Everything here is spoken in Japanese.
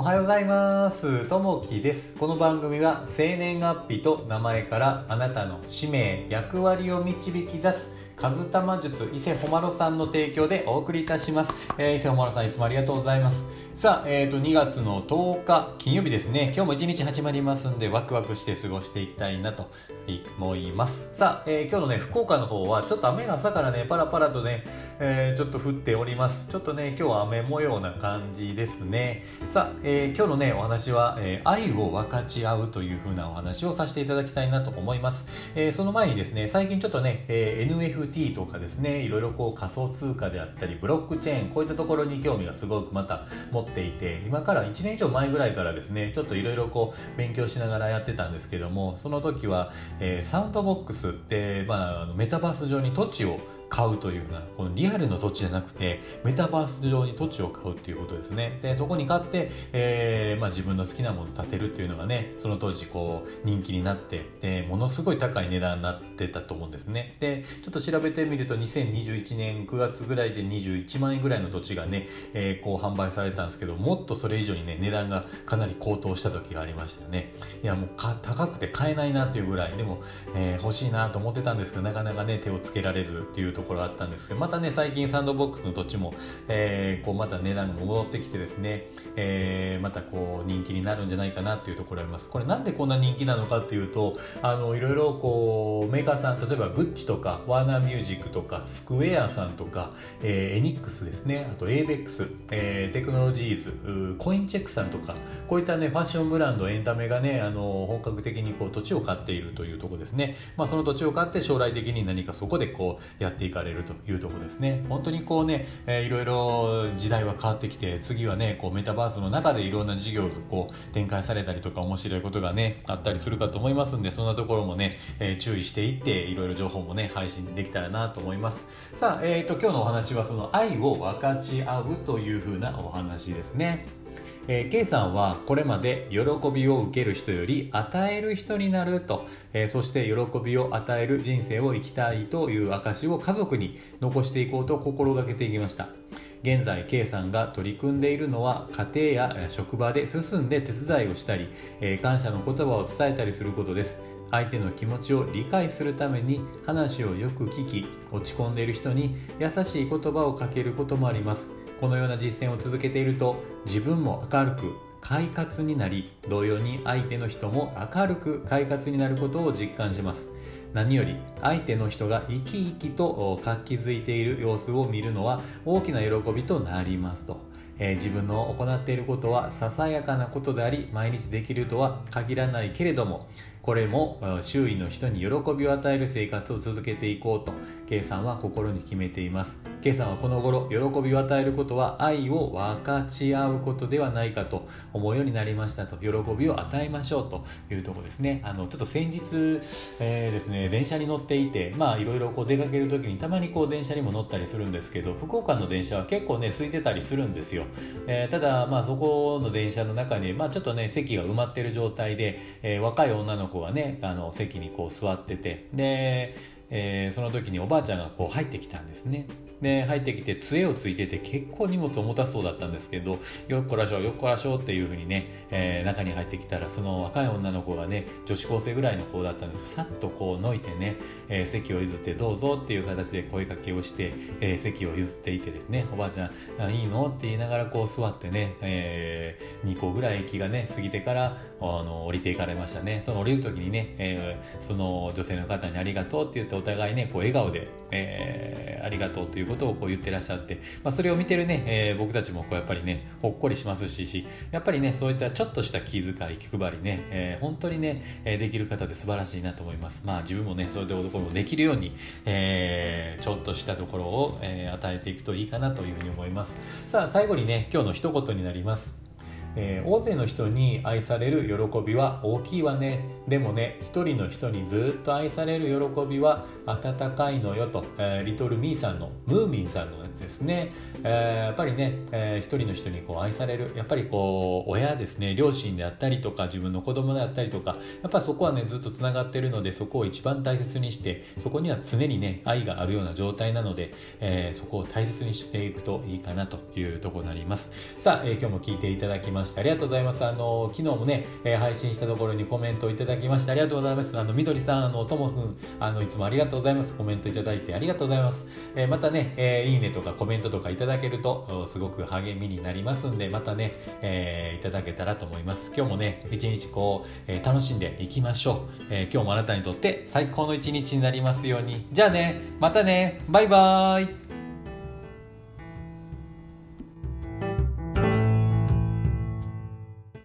おはようございます。ともきです。この番組は生年月日と名前からあなたの使命役割を導き出すカズタマ術伊勢ほまろさんの提供でお送りいたします、えー、伊勢ほまろさんいつもありがとうございます。さあ、えーと、2月の10日金曜日ですね。今日も一日始まりますんでワクワクして過ごしていきたいなと思います。さあ、えー、今日のね福岡の方はちょっと雨が朝からねパラパラとね、えー、ちょっと降っております。ちょっとね今日は雨模様な感じですね。さあ、えー、今日のねお話は、え愛を分かち合うという風なお話をさせていただきたいなと思います、えその前にですね最近ちょっとね、え NFT t とかですねいろいろこう仮想通貨であったりブロックチェーンこういったところに興味がすごくまた持っていて今から1年以上前ぐらいからですねちょっといろいろこう勉強しながらやってたんですけどもその時は、えー、サウンドボックスって、まあ、メタバース上に土地を買うというようなこのリアルの土地じゃなくてメタバース上に土地を買うっていうことですね。でそこに買って、えーまあ、自分の好きなものを建てるっていうのがねその当時こう人気になってでものすごい高い値段になってたと思うんですね。でちょっと調べてみると2021年9月ぐらいで21万円ぐらいの土地がね、えー、こう販売されたんですけどもっとそれ以上にね値段がかなり高騰した時がありましたよね。いやもう高くて買えないなっていうぐらいでも、えー、欲しいなと思ってたんですけどなかなかね手をつけられずっていうとところあったんですけどまたね最近サンドボックスの土地も、えー、こうまた値段が戻ってきてですね、えー、またこう人気になるんじゃないかなっていうところあります。これなんでこんな人気なのかっていうとあのいろいろこうメーカーさん例えばグッチとかワーナーミュージックとかスクエアさんとか、えー、エニックスですね。あと ABEX、えー、テクノロジーズコインチェックさんとかこういったねファッションブランドエンタメがねあの本格的にこう土地を買っているというところですね、まあ、その土地を買って将来的に何かそこでこうやっていかれるというとこですね。本当にこうね、えー、いろいろ時代は変わってきて次はねこうメタバースの中でいろんな事業がこう展開されたりとか面白いことがねあったりするかと思いますんでそんなところもね、えー、注意していっていろいろ情報もね配信できたらなと思います。さあ、えーと、と今日のお話はその愛を分かち合うというふうなお話ですね。えー、K さんはこれまで喜びを受ける人より与える人になると、えー、そして喜びを与える人生を生きたいという証を家族に残していこうと心がけていきました。現在 K さんが取り組んでいるのは家庭や職場で進んで手伝いをしたり、えー、感謝の言葉を伝えたりすることです。相手の気持ちを理解するために話をよく聞き落ち込んでいる人に優しい言葉をかけることもあります。このような実践を続けていると自分も明るく快活になり同様に相手の人も明るく快活になることを実感します。何より相手の人が生き生きと活気づいている様子を見るのは大きな喜びとなりますと、えー、自分の行っていることはささやかなことであり毎日できるとは限らないけれどもこれも周囲の人に喜びを与える生活を続けていこうと K さんは心に決めています。K さんはこの頃喜びを与えることは愛を分かち合うことではないかと思うようになりましたと喜びを与えましょうというところですね。あのちょっと先日、えー、ですね電車に乗っていてまあいろいろこう出かける時にたまにこう電車にも乗ったりするんですけど福岡の電車は結構ね空いてたりするんですよ、えー、ただまあそこの電車の中にまあちょっとね席が埋まってる状態で、えー、若い女の子子がねあの席にこう座っててで、えー、その時におばあちゃんがこう入ってきたんですね。で入ってきて杖をついてて結構荷物重たそうだったんですけどよっこらしょよっこらしょっていうふうにね、えー、中に入ってきたらその若い女の子がね女子高生ぐらいの子だったんです。さっとこうのいてね、えー、席を譲ってどうぞっていう形で声かけをして、えー、席を譲っていてですねおばあちゃんいいの？って言いながらこう座ってね、えー、2個ぐらい駅がね過ぎてからあの降りていかれましたね。その降りる時にね、えー、その女性の方にありがとうって言ってお互いねこう笑顔で、えー、ありがとうということをこう言ってらっしゃって、まあ、それを見てるね、えー、僕たちもこうやっぱりねほっこりしますしやっぱりねそういったちょっとした気遣い気配りね、えー、本当にね、えできる方で素晴らしいなと思います。まあ自分もねそういうところもできるように、えー、ちょっとしたところを、えー、与えていくといいかなというふうに思います。さあ最後にね今日の一言になります。えー、大勢の人に愛される喜びは大きいわね。でもね一人の人にずっと愛される喜びは温かいのよと、えー、リトルミーさんのムーミンさんのやつですね、えー、やっぱりね、えー、一人の人にこう愛される。やっぱりこう親ですね。両親であったりとか自分の子供であったりとか。やっぱそこはねずっとつながってるのでそこを一番大切にしてそこには常にね愛があるような状態なので、えー、そこを大切にしていくといいかなというところになります。さあ、えー、今日も聞いていただきまましてありがとうございます。あの昨日もね、えー、配信したところにコメントをいただきましてありがとうございます。あのみどりさんあのともくんあのいつもありがとうございます。コメントいただいてありがとうございます、えー、またね、えー、いいねとかコメントとかいただけるとすごく励みになりますんでまたね、え、いただけたらと思います。今日もね一日こう、え、楽しんでいきましょう、え、今日もあなたにとって最高の一日になりますように。じゃあねまたねバイバーイ。